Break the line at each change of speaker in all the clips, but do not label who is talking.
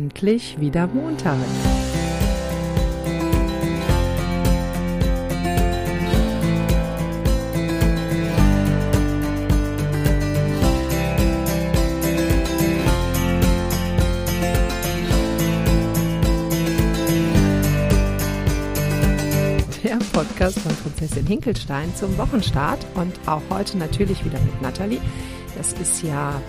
endlich wieder Montag. Der Podcast von Prinzessin Hinkelstein zum Wochenstart und auch heute natürlich wieder mit Nathalie. Das ist ja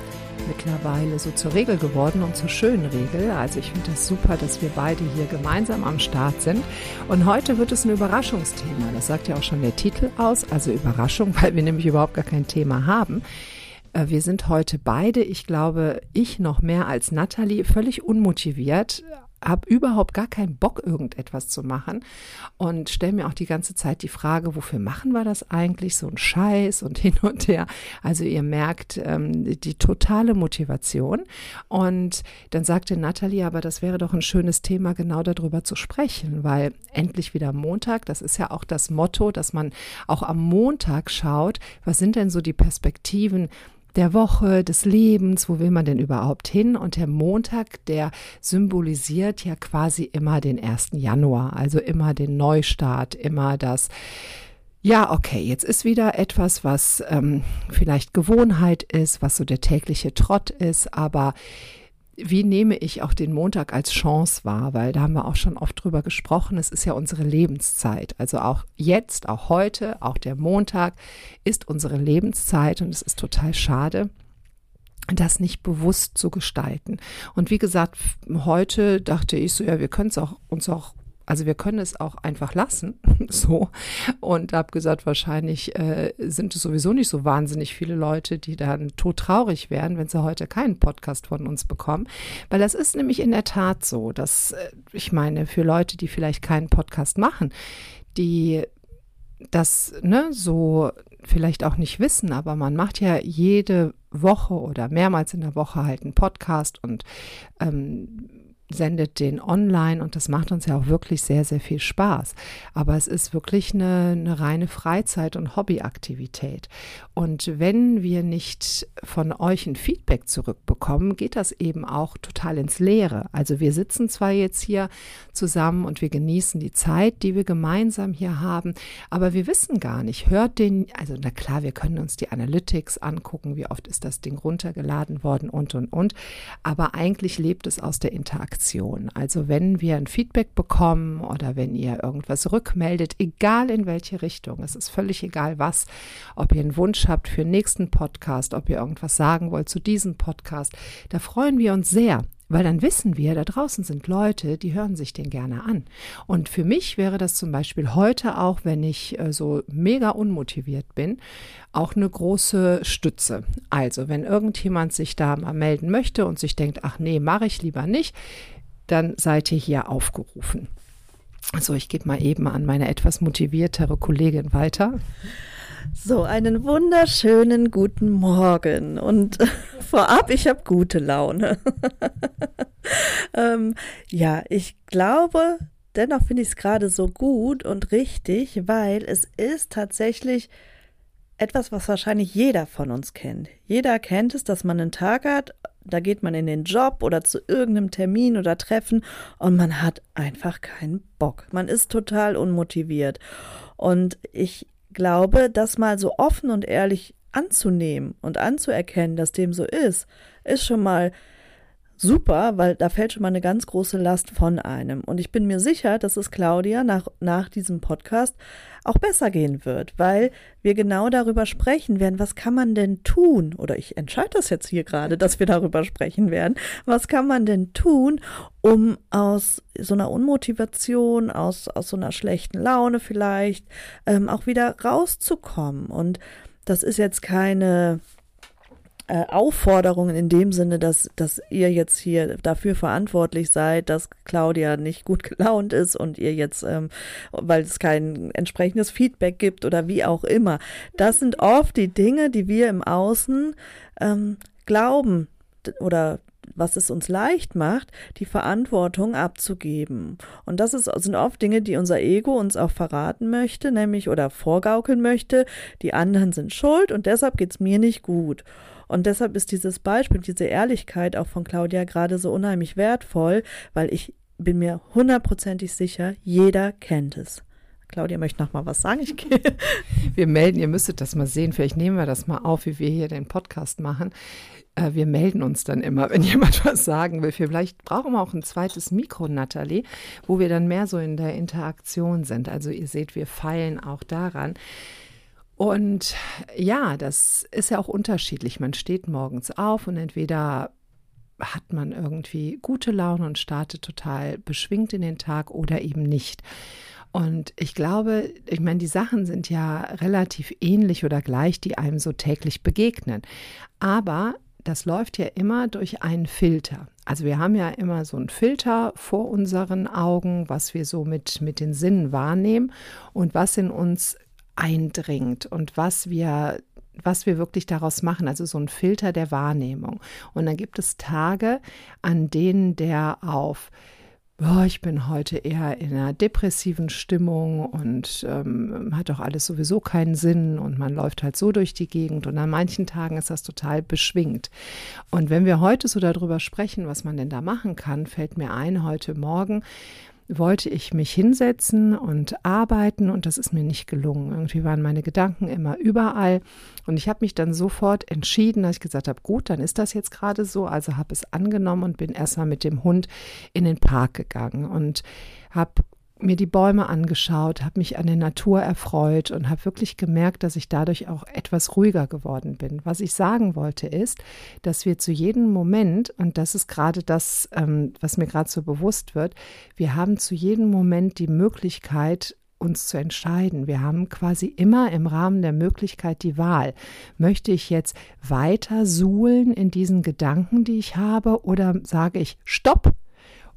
mittlerweile so zur Regel geworden und zur schönen Regel. Also ich finde das super, dass wir beide hier gemeinsam am Start sind. Und heute wird es ein Überraschungsthema. Das sagt ja auch schon der Titel aus. Also Überraschung, weil wir nämlich überhaupt gar kein Thema haben. Äh, wir sind heute beide, ich glaube, ich noch mehr als Natalie, völlig unmotiviert habe überhaupt gar keinen Bock, irgendetwas zu machen und stelle mir auch die ganze Zeit die Frage, wofür machen wir das eigentlich? So ein Scheiß und hin und her. Also ihr merkt ähm, die totale Motivation. Und dann sagte Nathalie, aber das wäre doch ein schönes Thema, genau darüber zu sprechen, weil endlich wieder Montag, das ist ja auch das Motto, dass man auch am Montag schaut, was sind denn so die Perspektiven, der Woche, des Lebens, wo will man denn überhaupt hin? Und der Montag, der symbolisiert ja quasi immer den 1. Januar, also immer den Neustart, immer das, ja, okay, jetzt ist wieder etwas, was ähm, vielleicht Gewohnheit ist, was so der tägliche Trott ist, aber wie nehme ich auch den Montag als Chance wahr? Weil da haben wir auch schon oft drüber gesprochen. Es ist ja unsere Lebenszeit. Also auch jetzt, auch heute, auch der Montag ist unsere Lebenszeit und es ist total schade, das nicht bewusst zu gestalten. Und wie gesagt, heute dachte ich so, ja, wir können es auch uns auch also wir können es auch einfach lassen, so. Und habe gesagt, wahrscheinlich äh, sind es sowieso nicht so wahnsinnig viele Leute, die dann todtraurig wären, wenn sie heute keinen Podcast von uns bekommen. Weil das ist nämlich in der Tat so, dass äh, ich meine, für Leute, die vielleicht keinen Podcast machen, die das ne, so vielleicht auch nicht wissen, aber man macht ja jede Woche oder mehrmals in der Woche halt einen Podcast und ähm, sendet den online und das macht uns ja auch wirklich sehr, sehr viel Spaß. Aber es ist wirklich eine, eine reine Freizeit- und Hobbyaktivität. Und wenn wir nicht von euch ein Feedback zurückbekommen, geht das eben auch total ins Leere. Also wir sitzen zwar jetzt hier zusammen und wir genießen die Zeit, die wir gemeinsam hier haben, aber wir wissen gar nicht, hört den, also na klar, wir können uns die Analytics angucken, wie oft ist das Ding runtergeladen worden und, und, und. Aber eigentlich lebt es aus der Interaktion. Interaktion. Also wenn wir ein Feedback bekommen oder wenn ihr irgendwas rückmeldet, egal in welche Richtung, es ist völlig egal was, ob ihr einen Wunsch habt für den nächsten Podcast, ob ihr irgendwas sagen wollt zu diesem Podcast, da freuen wir uns sehr. Weil dann wissen wir, da draußen sind Leute, die hören sich den gerne an. Und für mich wäre das zum Beispiel heute auch, wenn ich äh, so mega unmotiviert bin, auch eine große Stütze. Also, wenn irgendjemand sich da mal melden möchte und sich denkt, ach nee, mache ich lieber nicht, dann seid ihr hier aufgerufen. So, ich gebe mal eben an meine etwas motiviertere Kollegin weiter.
So, einen wunderschönen guten Morgen. Und vorab, ich habe gute Laune. ähm, ja, ich glaube, dennoch finde ich es gerade so gut und richtig, weil es ist tatsächlich etwas, was wahrscheinlich jeder von uns kennt. Jeder kennt es, dass man einen Tag hat, da geht man in den Job oder zu irgendeinem Termin oder Treffen und man hat einfach keinen Bock. Man ist total unmotiviert. Und ich glaube, das mal so offen und ehrlich anzunehmen und anzuerkennen, dass dem so ist, ist schon mal super, weil da fällt schon mal eine ganz große Last von einem. Und ich bin mir sicher, dass es Claudia nach, nach diesem Podcast auch besser gehen wird, weil wir genau darüber sprechen werden, was kann man denn tun? Oder ich entscheide das jetzt hier gerade, dass wir darüber sprechen werden. Was kann man denn tun, um aus so einer Unmotivation, aus, aus so einer schlechten Laune vielleicht ähm, auch wieder rauszukommen? Und das ist jetzt keine äh, Aufforderungen in dem Sinne, dass, dass ihr jetzt hier dafür verantwortlich seid, dass Claudia nicht gut gelaunt ist und ihr jetzt, ähm, weil es kein entsprechendes Feedback gibt oder wie auch immer. Das sind oft die Dinge, die wir im Außen ähm, glauben oder was es uns leicht macht, die Verantwortung abzugeben. Und das ist, sind oft Dinge, die unser Ego uns auch verraten möchte, nämlich oder vorgaukeln möchte, die anderen sind schuld und deshalb geht's mir nicht gut. Und deshalb ist dieses Beispiel, diese Ehrlichkeit auch von Claudia gerade so unheimlich wertvoll, weil ich bin mir hundertprozentig sicher, jeder kennt es. Claudia möchte noch mal was sagen. Ich gehe.
Wir melden, ihr müsstet das mal sehen. Vielleicht nehmen wir das mal auf, wie wir hier den Podcast machen. Äh, wir melden uns dann immer, wenn jemand was sagen will. Vielleicht brauchen wir auch ein zweites Mikro, Nathalie, wo wir dann mehr so in der Interaktion sind. Also ihr seht, wir feilen auch daran. Und ja, das ist ja auch unterschiedlich. Man steht morgens auf und entweder hat man irgendwie gute Laune und startet total beschwingt in den Tag oder eben nicht. Und ich glaube, ich meine, die Sachen sind ja relativ ähnlich oder gleich, die einem so täglich begegnen. Aber das läuft ja immer durch einen Filter. Also wir haben ja immer so einen Filter vor unseren Augen, was wir so mit, mit den Sinnen wahrnehmen und was in uns eindringt und was wir was wir wirklich daraus machen, also so ein Filter der Wahrnehmung. Und dann gibt es Tage, an denen der auf oh, ich bin heute eher in einer depressiven Stimmung und ähm, hat doch alles sowieso keinen Sinn und man läuft halt so durch die Gegend und an manchen Tagen ist das total beschwingt. Und wenn wir heute so darüber sprechen, was man denn da machen kann, fällt mir ein, heute Morgen wollte ich mich hinsetzen und arbeiten und das ist mir nicht gelungen. Irgendwie waren meine Gedanken immer überall und ich habe mich dann sofort entschieden, dass ich gesagt habe, gut, dann ist das jetzt gerade so, also habe es angenommen und bin erstmal mit dem Hund in den Park gegangen und habe mir die Bäume angeschaut, habe mich an der Natur erfreut und habe wirklich gemerkt, dass ich dadurch auch etwas ruhiger geworden bin. Was ich sagen wollte ist, dass wir zu jedem Moment, und das ist gerade das, ähm, was mir gerade so bewusst wird, wir haben zu jedem Moment die Möglichkeit, uns zu entscheiden. Wir haben quasi immer im Rahmen der Möglichkeit die Wahl. Möchte ich jetzt weiter suhlen in diesen Gedanken, die ich habe, oder sage ich Stopp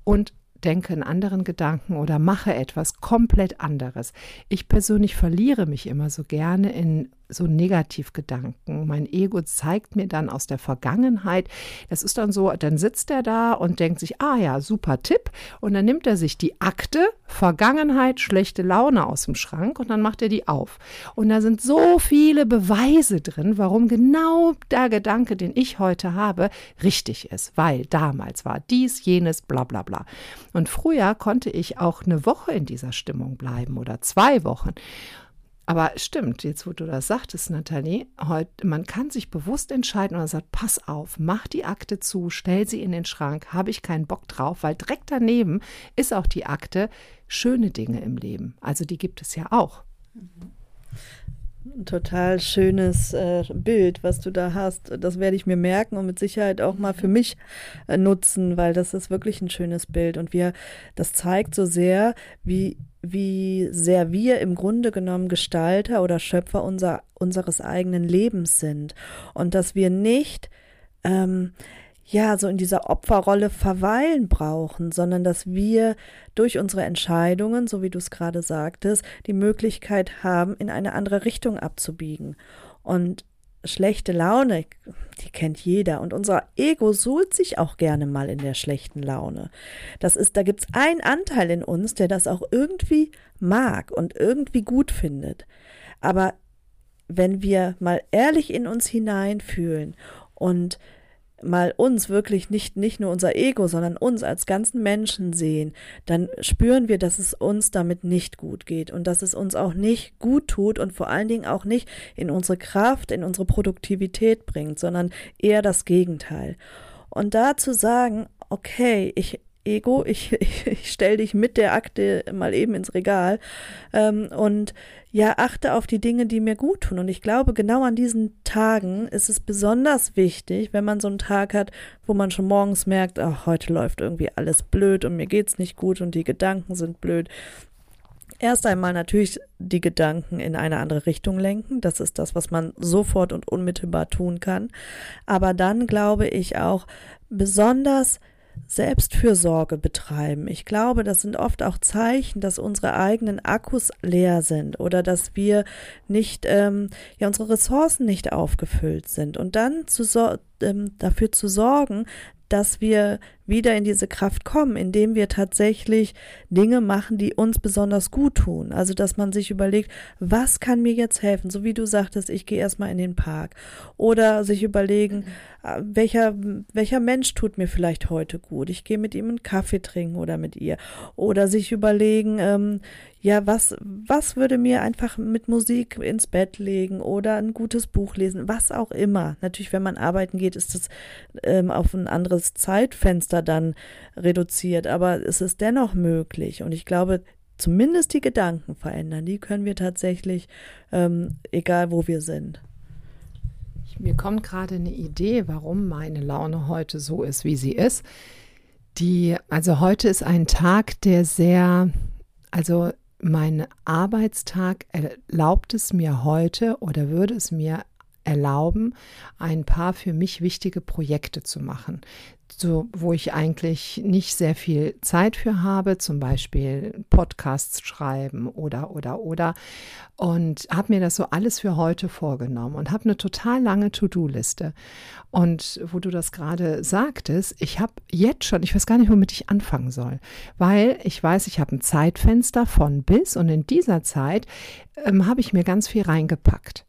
und denke einen anderen Gedanken oder mache etwas komplett anderes. Ich persönlich verliere mich immer so gerne in so Negativgedanken. Mein Ego zeigt mir dann aus der Vergangenheit, das ist dann so, dann sitzt er da und denkt sich, ah ja, super Tipp. Und dann nimmt er sich die Akte, Vergangenheit, schlechte Laune aus dem Schrank und dann macht er die auf. Und da sind so viele Beweise drin, warum genau der Gedanke, den ich heute habe, richtig ist. Weil damals war dies, jenes, bla bla bla. Und früher konnte ich auch eine Woche in dieser Stimmung bleiben oder zwei Wochen. Aber stimmt, jetzt wo du das sagtest, Nathalie, heute, man kann sich bewusst entscheiden und sagt, pass auf, mach die Akte zu, stell sie in den Schrank, habe ich keinen Bock drauf, weil direkt daneben ist auch die Akte schöne Dinge im Leben. Also die gibt es ja auch.
Ein total schönes äh, Bild, was du da hast. Das werde ich mir merken und mit Sicherheit auch mal für mich äh, nutzen, weil das ist wirklich ein schönes Bild. Und wir, das zeigt so sehr, wie wie sehr wir im Grunde genommen Gestalter oder Schöpfer unser, unseres eigenen Lebens sind und dass wir nicht ähm, ja so in dieser Opferrolle verweilen brauchen, sondern dass wir durch unsere Entscheidungen, so wie du es gerade sagtest, die Möglichkeit haben, in eine andere Richtung abzubiegen. Und schlechte Laune, die kennt jeder. Und unser Ego suhlt sich auch gerne mal in der schlechten Laune. Das ist, da gibt's einen Anteil in uns, der das auch irgendwie mag und irgendwie gut findet. Aber wenn wir mal ehrlich in uns hineinfühlen und mal uns wirklich nicht, nicht nur unser Ego, sondern uns als ganzen Menschen sehen, dann spüren wir, dass es uns damit nicht gut geht und dass es uns auch nicht gut tut und vor allen Dingen auch nicht in unsere Kraft, in unsere Produktivität bringt, sondern eher das Gegenteil. Und da zu sagen, okay, ich Ego, ich, ich, ich stell dich mit der Akte mal eben ins Regal ähm, und ja, achte auf die Dinge, die mir gut tun. Und ich glaube, genau an diesen Tagen ist es besonders wichtig, wenn man so einen Tag hat, wo man schon morgens merkt, ach, heute läuft irgendwie alles blöd und mir geht's nicht gut und die Gedanken sind blöd. Erst einmal natürlich die Gedanken in eine andere Richtung lenken. Das ist das, was man sofort und unmittelbar tun kann. Aber dann glaube ich auch besonders Selbstfürsorge betreiben. Ich glaube, das sind oft auch Zeichen, dass unsere eigenen Akkus leer sind oder dass wir nicht, ähm, ja, unsere Ressourcen nicht aufgefüllt sind. Und dann zu ähm, dafür zu sorgen, dass wir wieder in diese Kraft kommen, indem wir tatsächlich Dinge machen, die uns besonders gut tun. Also, dass man sich überlegt, was kann mir jetzt helfen? So wie du sagtest, ich gehe erstmal in den Park. Oder sich überlegen, äh, welcher, welcher Mensch tut mir vielleicht heute gut? Ich gehe mit ihm einen Kaffee trinken oder mit ihr. Oder sich überlegen, ähm, ja, was, was würde mir einfach mit Musik ins Bett legen oder ein gutes Buch lesen, was auch immer. Natürlich, wenn man arbeiten geht, ist das ähm, auf ein anderes Zeitfenster dann reduziert, aber es ist dennoch möglich. Und ich glaube, zumindest die Gedanken verändern, die können wir tatsächlich, ähm, egal wo wir sind.
Mir kommt gerade eine Idee, warum meine Laune heute so ist, wie sie ist. Die, also heute ist ein Tag, der sehr, also mein Arbeitstag erlaubt es mir heute oder würde es mir erlauben, ein paar für mich wichtige Projekte zu machen, so, wo ich eigentlich nicht sehr viel Zeit für habe, zum Beispiel Podcasts schreiben oder, oder, oder. Und habe mir das so alles für heute vorgenommen und habe eine total lange To-Do-Liste. Und wo du das gerade sagtest, ich habe jetzt schon, ich weiß gar nicht, womit ich anfangen soll, weil ich weiß, ich habe ein Zeitfenster von bis und in dieser Zeit ähm, habe ich mir ganz viel reingepackt.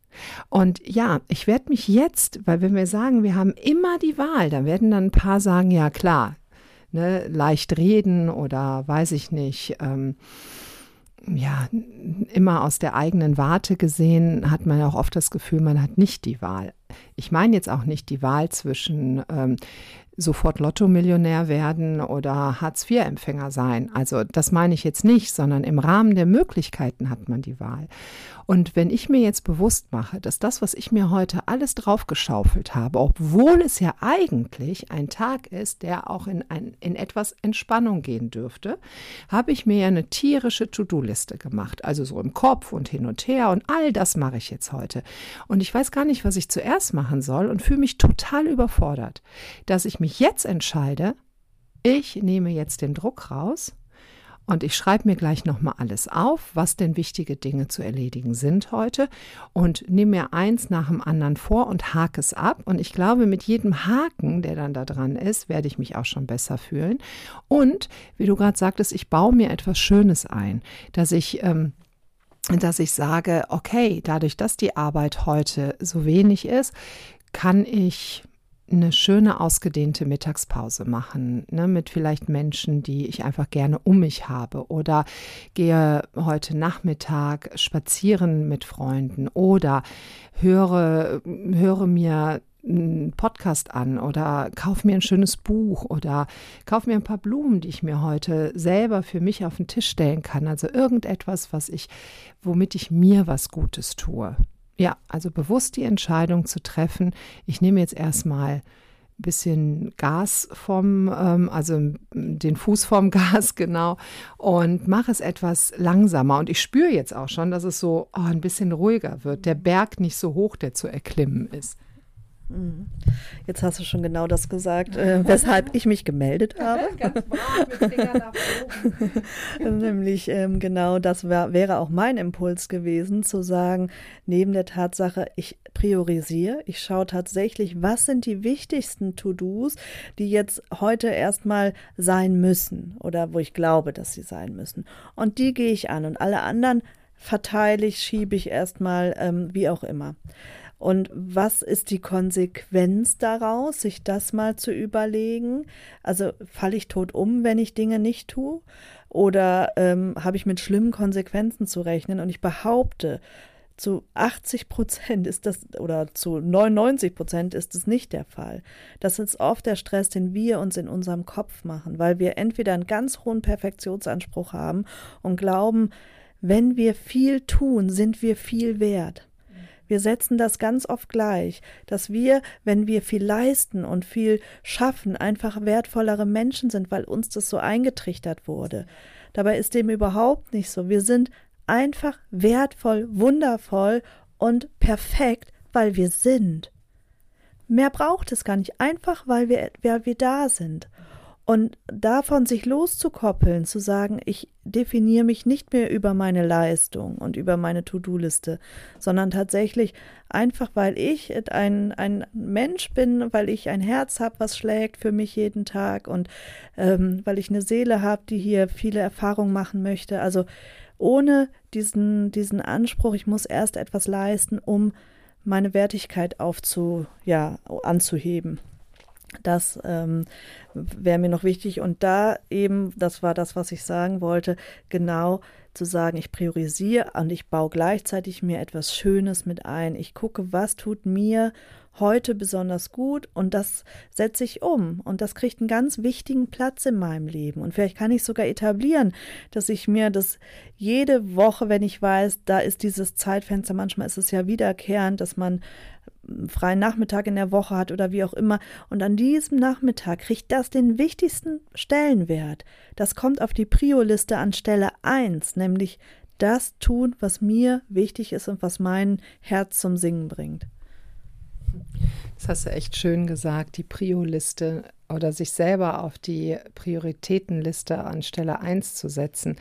Und ja, ich werde mich jetzt, weil wenn wir sagen, wir haben immer die Wahl, dann werden dann ein paar sagen, ja klar, ne, leicht reden oder weiß ich nicht, ähm, ja, immer aus der eigenen Warte gesehen, hat man auch oft das Gefühl, man hat nicht die Wahl. Ich meine jetzt auch nicht die Wahl zwischen ähm, sofort Lotto-Millionär werden oder Hartz-IV-Empfänger sein. Also das meine ich jetzt nicht, sondern im Rahmen der Möglichkeiten hat man die Wahl. Und wenn ich mir jetzt bewusst mache, dass das, was ich mir heute alles draufgeschaufelt habe, obwohl es ja eigentlich ein Tag ist, der auch in, ein, in etwas Entspannung gehen dürfte, habe ich mir ja eine tierische To-Do-Liste gemacht. Also so im Kopf und hin und her und all das mache ich jetzt heute. Und ich weiß gar nicht, was ich zuerst machen soll und fühle mich total überfordert, dass ich mich jetzt entscheide, ich nehme jetzt den Druck raus und ich schreibe mir gleich nochmal alles auf, was denn wichtige Dinge zu erledigen sind heute und nehme mir eins nach dem anderen vor und hake es ab. Und ich glaube, mit jedem Haken, der dann da dran ist, werde ich mich auch schon besser fühlen. Und wie du gerade sagtest, ich baue mir etwas Schönes ein, dass ich ähm, dass ich sage, okay, dadurch, dass die Arbeit heute so wenig ist, kann ich eine schöne ausgedehnte Mittagspause machen, ne, mit vielleicht Menschen, die ich einfach gerne um mich habe oder gehe heute Nachmittag spazieren mit Freunden oder höre, höre mir einen Podcast an oder kauf mir ein schönes Buch oder kauf mir ein paar Blumen, die ich mir heute selber für mich auf den Tisch stellen kann. Also irgendetwas, was ich, womit ich mir was Gutes tue. Ja, also bewusst die Entscheidung zu treffen, ich nehme jetzt erstmal ein bisschen Gas vom, ähm, also den Fuß vom Gas, genau, und mache es etwas langsamer. Und ich spüre jetzt auch schon, dass es so oh, ein bisschen ruhiger wird, der Berg nicht so hoch, der zu erklimmen ist.
Mhm. Jetzt hast du schon genau das gesagt, äh, weshalb ich mich gemeldet habe. Ganz. Nämlich ähm, genau das wär, wäre auch mein Impuls gewesen, zu sagen, neben der Tatsache, ich priorisiere, ich schaue tatsächlich, was sind die wichtigsten To-Dos, die jetzt heute erstmal sein müssen oder wo ich glaube, dass sie sein müssen. Und die gehe ich an und alle anderen verteile ich, schiebe ich erstmal, ähm, wie auch immer. Und was ist die Konsequenz daraus, sich das mal zu überlegen? Also falle ich tot um, wenn ich Dinge nicht tue? Oder ähm, habe ich mit schlimmen Konsequenzen zu rechnen? Und ich behaupte, zu 80 Prozent ist das oder zu 99 Prozent ist es nicht der Fall. Das ist oft der Stress, den wir uns in unserem Kopf machen, weil wir entweder einen ganz hohen Perfektionsanspruch haben und glauben, wenn wir viel tun, sind wir viel wert. Wir setzen das ganz oft gleich, dass wir, wenn wir viel leisten und viel schaffen, einfach wertvollere Menschen sind, weil uns das so eingetrichtert wurde. Dabei ist dem überhaupt nicht so. Wir sind einfach wertvoll, wundervoll und perfekt, weil wir sind. Mehr braucht es gar nicht, einfach weil wir, weil wir da sind. Und davon sich loszukoppeln, zu sagen, ich definiere mich nicht mehr über meine Leistung und über meine To-Do-Liste, sondern tatsächlich einfach, weil ich ein, ein Mensch bin, weil ich ein Herz habe, was schlägt für mich jeden Tag und ähm, weil ich eine Seele habe, die hier viele Erfahrungen machen möchte. Also ohne diesen, diesen Anspruch, ich muss erst etwas leisten, um meine Wertigkeit aufzu, ja, anzuheben. Das ähm, wäre mir noch wichtig. Und da eben, das war das, was ich sagen wollte, genau zu sagen, ich priorisiere und ich baue gleichzeitig mir etwas Schönes mit ein. Ich gucke, was tut mir heute besonders gut und das setze ich um und das kriegt einen ganz wichtigen Platz in meinem Leben und vielleicht kann ich sogar etablieren, dass ich mir das jede Woche, wenn ich weiß, da ist dieses Zeitfenster, manchmal ist es ja wiederkehrend, dass man freien Nachmittag in der Woche hat oder wie auch immer und an diesem Nachmittag kriegt das den wichtigsten Stellenwert. Das kommt auf die Prio-Liste an Stelle 1, nämlich das tun, was mir wichtig ist und was mein Herz zum Singen bringt.
Das hast du echt schön gesagt, die Prio-Liste oder sich selber auf die Prioritätenliste an Stelle 1 zu setzen.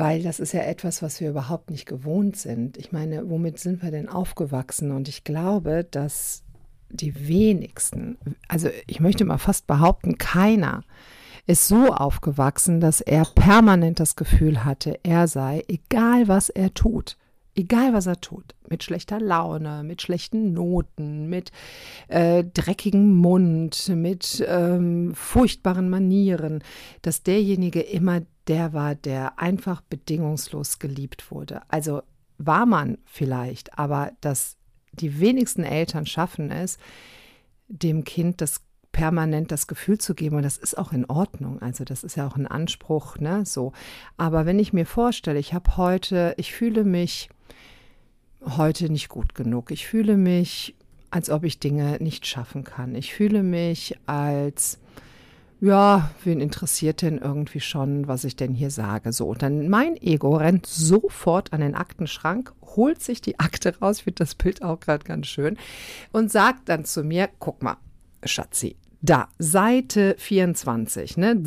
Weil das ist ja etwas, was wir überhaupt nicht gewohnt sind. Ich meine, womit sind wir denn aufgewachsen? Und ich glaube, dass die wenigsten, also ich möchte mal fast behaupten, keiner ist so aufgewachsen, dass er permanent das Gefühl hatte, er sei, egal was er tut, Egal was er tut, mit schlechter Laune, mit schlechten Noten, mit äh, dreckigem Mund, mit ähm, furchtbaren Manieren, dass derjenige immer der war, der einfach bedingungslos geliebt wurde. Also war man vielleicht, aber dass die wenigsten Eltern schaffen es, dem Kind das permanent das Gefühl zu geben und das ist auch in Ordnung. Also das ist ja auch ein Anspruch, ne, so. Aber wenn ich mir vorstelle, ich habe heute, ich fühle mich heute nicht gut genug. Ich fühle mich, als ob ich Dinge nicht schaffen kann. Ich fühle mich als, ja, wen interessiert denn irgendwie schon, was ich denn hier sage? So, und dann mein Ego rennt sofort an den Aktenschrank, holt sich die Akte raus, ich finde das Bild auch gerade ganz schön, und sagt dann zu mir, guck mal, Schatzi, da, Seite 24, ne?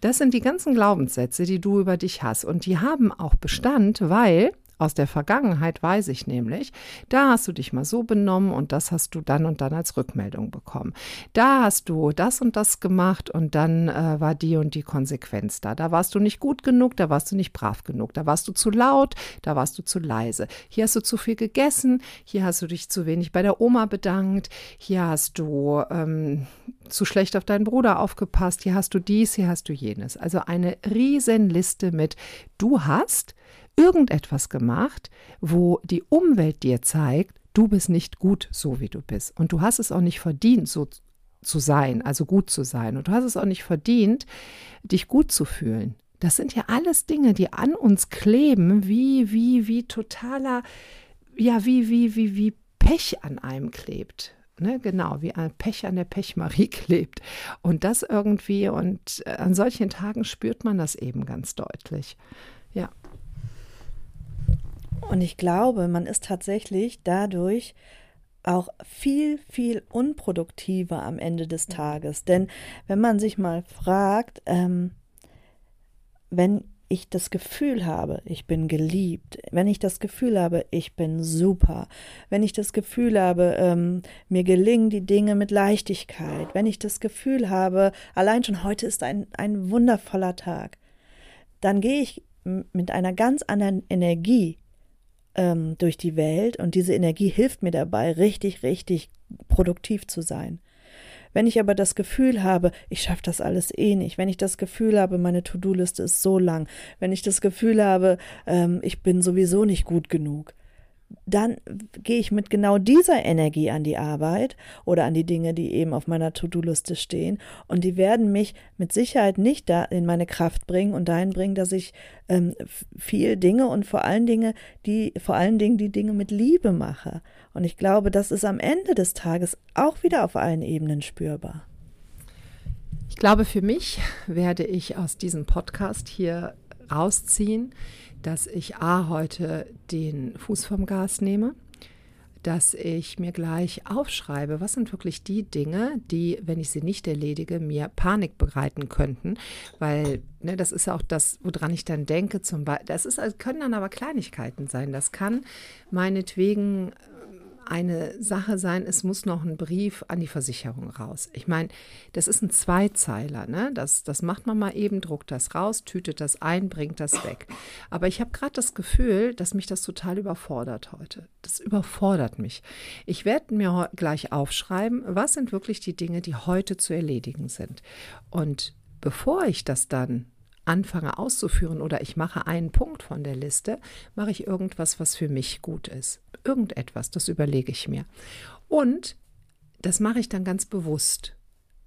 Das sind die ganzen Glaubenssätze, die du über dich hast. Und die haben auch Bestand, weil aus der Vergangenheit weiß ich nämlich, da hast du dich mal so benommen und das hast du dann und dann als Rückmeldung bekommen. Da hast du das und das gemacht und dann äh, war die und die Konsequenz da. Da warst du nicht gut genug, da warst du nicht brav genug, da warst du zu laut, da warst du zu leise. Hier hast du zu viel gegessen, hier hast du dich zu wenig bei der Oma bedankt, hier hast du ähm, zu schlecht auf deinen Bruder aufgepasst, hier hast du dies, hier hast du jenes. Also eine Riesenliste mit du hast irgendetwas gemacht, wo die Umwelt dir zeigt, du bist nicht gut so, wie du bist. Und du hast es auch nicht verdient, so zu sein, also gut zu sein. Und du hast es auch nicht verdient, dich gut zu fühlen. Das sind ja alles Dinge, die an uns kleben, wie, wie, wie totaler, ja, wie, wie, wie, wie Pech an einem klebt. Ne, genau, wie ein Pech an der Pechmarie klebt. Und das irgendwie, und an solchen Tagen spürt man das eben ganz deutlich.
Und ich glaube, man ist tatsächlich dadurch auch viel, viel unproduktiver am Ende des Tages. Denn wenn man sich mal fragt, ähm, wenn ich das Gefühl habe, ich bin geliebt, wenn ich das Gefühl habe, ich bin super, wenn ich das Gefühl habe, ähm, mir gelingen die Dinge mit Leichtigkeit, wenn ich das Gefühl habe, allein schon heute ist ein, ein wundervoller Tag, dann gehe ich mit einer ganz anderen Energie ähm, durch die Welt und diese Energie hilft mir dabei, richtig, richtig produktiv zu sein. Wenn ich aber das Gefühl habe, ich schaffe das alles eh nicht, wenn ich das Gefühl habe, meine To-Do-Liste ist so lang, wenn ich das Gefühl habe, ähm, ich bin sowieso nicht gut genug, dann gehe ich mit genau dieser Energie an die Arbeit oder an die Dinge, die eben auf meiner To-Do-Liste stehen. Und die werden mich mit Sicherheit nicht da in meine Kraft bringen und dahin bringen, dass ich ähm, viel Dinge und vor allen Dingen die, vor allen Dingen die Dinge mit Liebe mache. Und ich glaube, das ist am Ende des Tages auch wieder auf allen Ebenen spürbar.
Ich glaube, für mich werde ich aus diesem Podcast hier rausziehen, dass ich A heute den Fuß vom Gas nehme, dass ich mir gleich aufschreibe, was sind wirklich die Dinge, die, wenn ich sie nicht erledige, mir Panik bereiten könnten, weil ne, das ist ja auch das, woran ich dann denke. Zum Beispiel, das ist, können dann aber Kleinigkeiten sein. Das kann meinetwegen eine Sache sein, es muss noch ein Brief an die Versicherung raus. Ich meine, das ist ein Zweizeiler, ne? Das, das macht man mal eben, druckt das raus, tütet das ein, bringt das weg. Aber ich habe gerade das Gefühl, dass mich das total überfordert heute. Das überfordert mich. Ich werde mir gleich aufschreiben, was sind wirklich die Dinge, die heute zu erledigen sind. Und bevor ich das dann anfange auszuführen oder ich mache einen Punkt von der Liste, mache ich irgendwas, was für mich gut ist. Irgendetwas, das überlege ich mir. Und das mache ich dann ganz bewusst.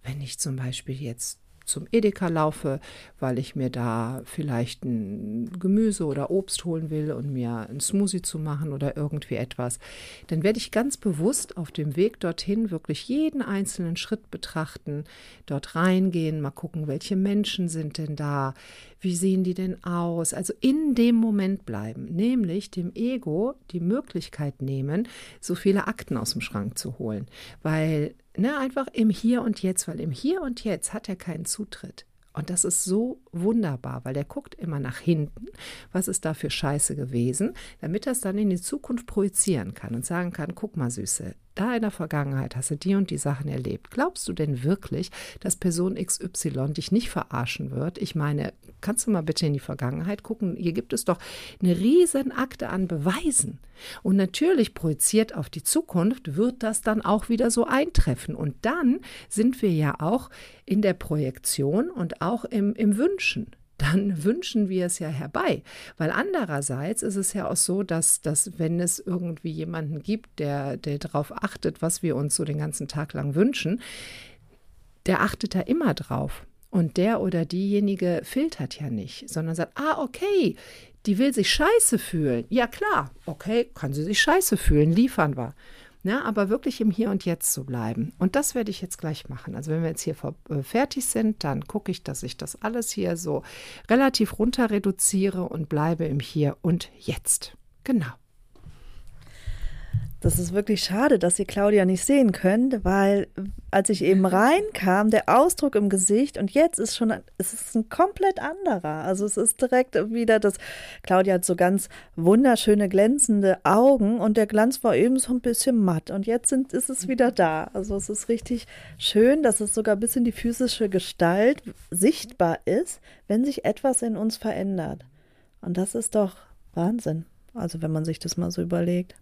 Wenn ich zum Beispiel jetzt zum Edeka laufe, weil ich mir da vielleicht ein Gemüse oder Obst holen will und mir ein Smoothie zu machen oder irgendwie etwas, dann werde ich ganz bewusst auf dem Weg dorthin wirklich jeden einzelnen Schritt betrachten, dort reingehen, mal gucken, welche Menschen sind denn da, wie sehen die denn aus? Also in dem Moment bleiben, nämlich dem Ego die Möglichkeit nehmen, so viele Akten aus dem Schrank zu holen, weil ne, einfach im Hier und Jetzt, weil im Hier und Jetzt hat er keinen Zutritt. Und das ist so wunderbar, weil der guckt immer nach hinten, was ist da für Scheiße gewesen, damit er es dann in die Zukunft projizieren kann und sagen kann, guck mal Süße, da in der Vergangenheit hast du die und die Sachen erlebt. Glaubst du denn wirklich, dass Person XY dich nicht verarschen wird? Ich meine, kannst du mal bitte in die Vergangenheit gucken? Hier gibt es doch eine riesen Akte an Beweisen. Und natürlich projiziert auf die Zukunft wird das dann auch wieder so eintreffen. Und dann sind wir ja auch in der Projektion und auch im, im Wünschen dann wünschen wir es ja herbei. Weil andererseits ist es ja auch so, dass, dass wenn es irgendwie jemanden gibt, der, der darauf achtet, was wir uns so den ganzen Tag lang wünschen, der achtet da immer drauf. Und der oder diejenige filtert ja nicht, sondern sagt, ah, okay, die will sich scheiße fühlen. Ja klar, okay, kann sie sich scheiße fühlen, liefern wir. Ne, aber wirklich im Hier und Jetzt zu bleiben. Und das werde ich jetzt gleich machen. Also wenn wir jetzt hier äh, fertig sind, dann gucke ich, dass ich das alles hier so relativ runter reduziere und bleibe im Hier und Jetzt. Genau.
Das ist wirklich schade, dass ihr Claudia nicht sehen könnt, weil als ich eben reinkam, der Ausdruck im Gesicht und jetzt ist schon, es ist ein komplett anderer. Also es ist direkt wieder das, Claudia hat so ganz wunderschöne glänzende Augen und der Glanz war eben so ein bisschen matt und jetzt sind, ist es wieder da. Also es ist richtig schön, dass es sogar bis in die physische Gestalt sichtbar ist, wenn sich etwas in uns verändert. Und das ist doch Wahnsinn. Also wenn man sich das mal so überlegt.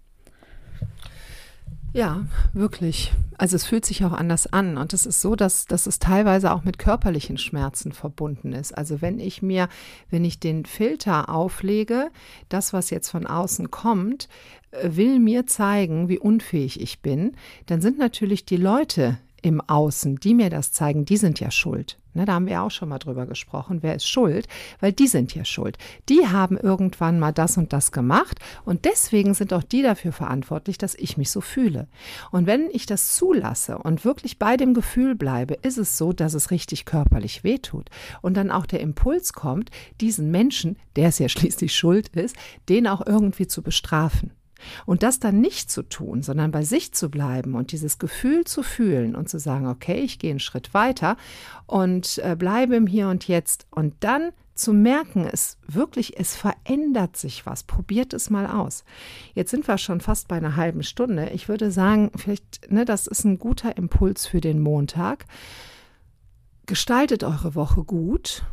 Ja, wirklich. Also es fühlt sich auch anders an. Und es ist so, dass, dass es teilweise auch mit körperlichen Schmerzen verbunden ist. Also wenn ich mir, wenn ich den Filter auflege, das, was jetzt von außen kommt, äh, will mir zeigen, wie unfähig ich bin, dann sind natürlich die Leute im Außen, die mir das zeigen, die sind ja schuld. Ne, da haben wir auch schon mal drüber gesprochen. Wer ist schuld? Weil die sind ja schuld. Die haben irgendwann mal das und das gemacht und deswegen sind auch die dafür verantwortlich, dass ich mich so fühle. Und wenn ich das zulasse und wirklich bei dem Gefühl bleibe, ist es so, dass es richtig körperlich wehtut. Und dann auch der Impuls kommt, diesen Menschen, der es ja schließlich schuld ist, den auch irgendwie zu bestrafen. Und das dann nicht zu tun, sondern bei sich zu bleiben und dieses Gefühl zu fühlen und zu sagen, okay, ich gehe einen Schritt weiter und äh, bleibe im Hier und Jetzt und dann zu merken, es wirklich, es verändert sich was. Probiert es mal aus. Jetzt sind wir schon fast bei einer halben Stunde. Ich würde sagen, vielleicht, ne, das ist ein guter Impuls für den Montag. Gestaltet eure Woche gut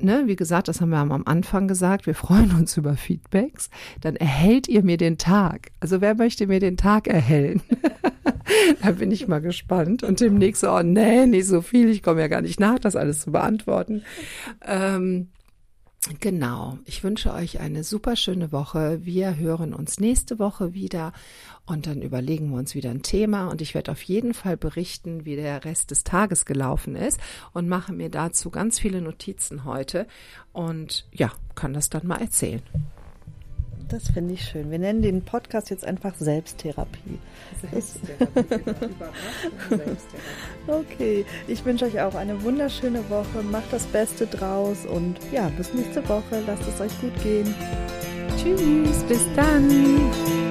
ne, wie gesagt, das haben wir am Anfang gesagt, wir freuen uns über Feedbacks, dann erhält ihr mir den Tag. Also wer möchte mir den Tag erhellen? da bin ich mal gespannt. Und demnächst oh nee, nicht so viel, ich komme ja gar nicht nach, das alles zu beantworten. Ähm, Genau. Ich wünsche euch eine super schöne Woche. Wir hören uns nächste Woche wieder und dann überlegen wir uns wieder ein Thema und ich werde auf jeden Fall berichten, wie der Rest des Tages gelaufen ist und mache mir dazu ganz viele Notizen heute und ja, kann das dann mal erzählen.
Das finde ich schön. Wir nennen den Podcast jetzt einfach Selbsttherapie. Selbsttherapie. okay, ich wünsche euch auch eine wunderschöne Woche. Macht das Beste draus und ja, bis nächste Woche. Lasst es euch gut gehen.
Tschüss, bis dann.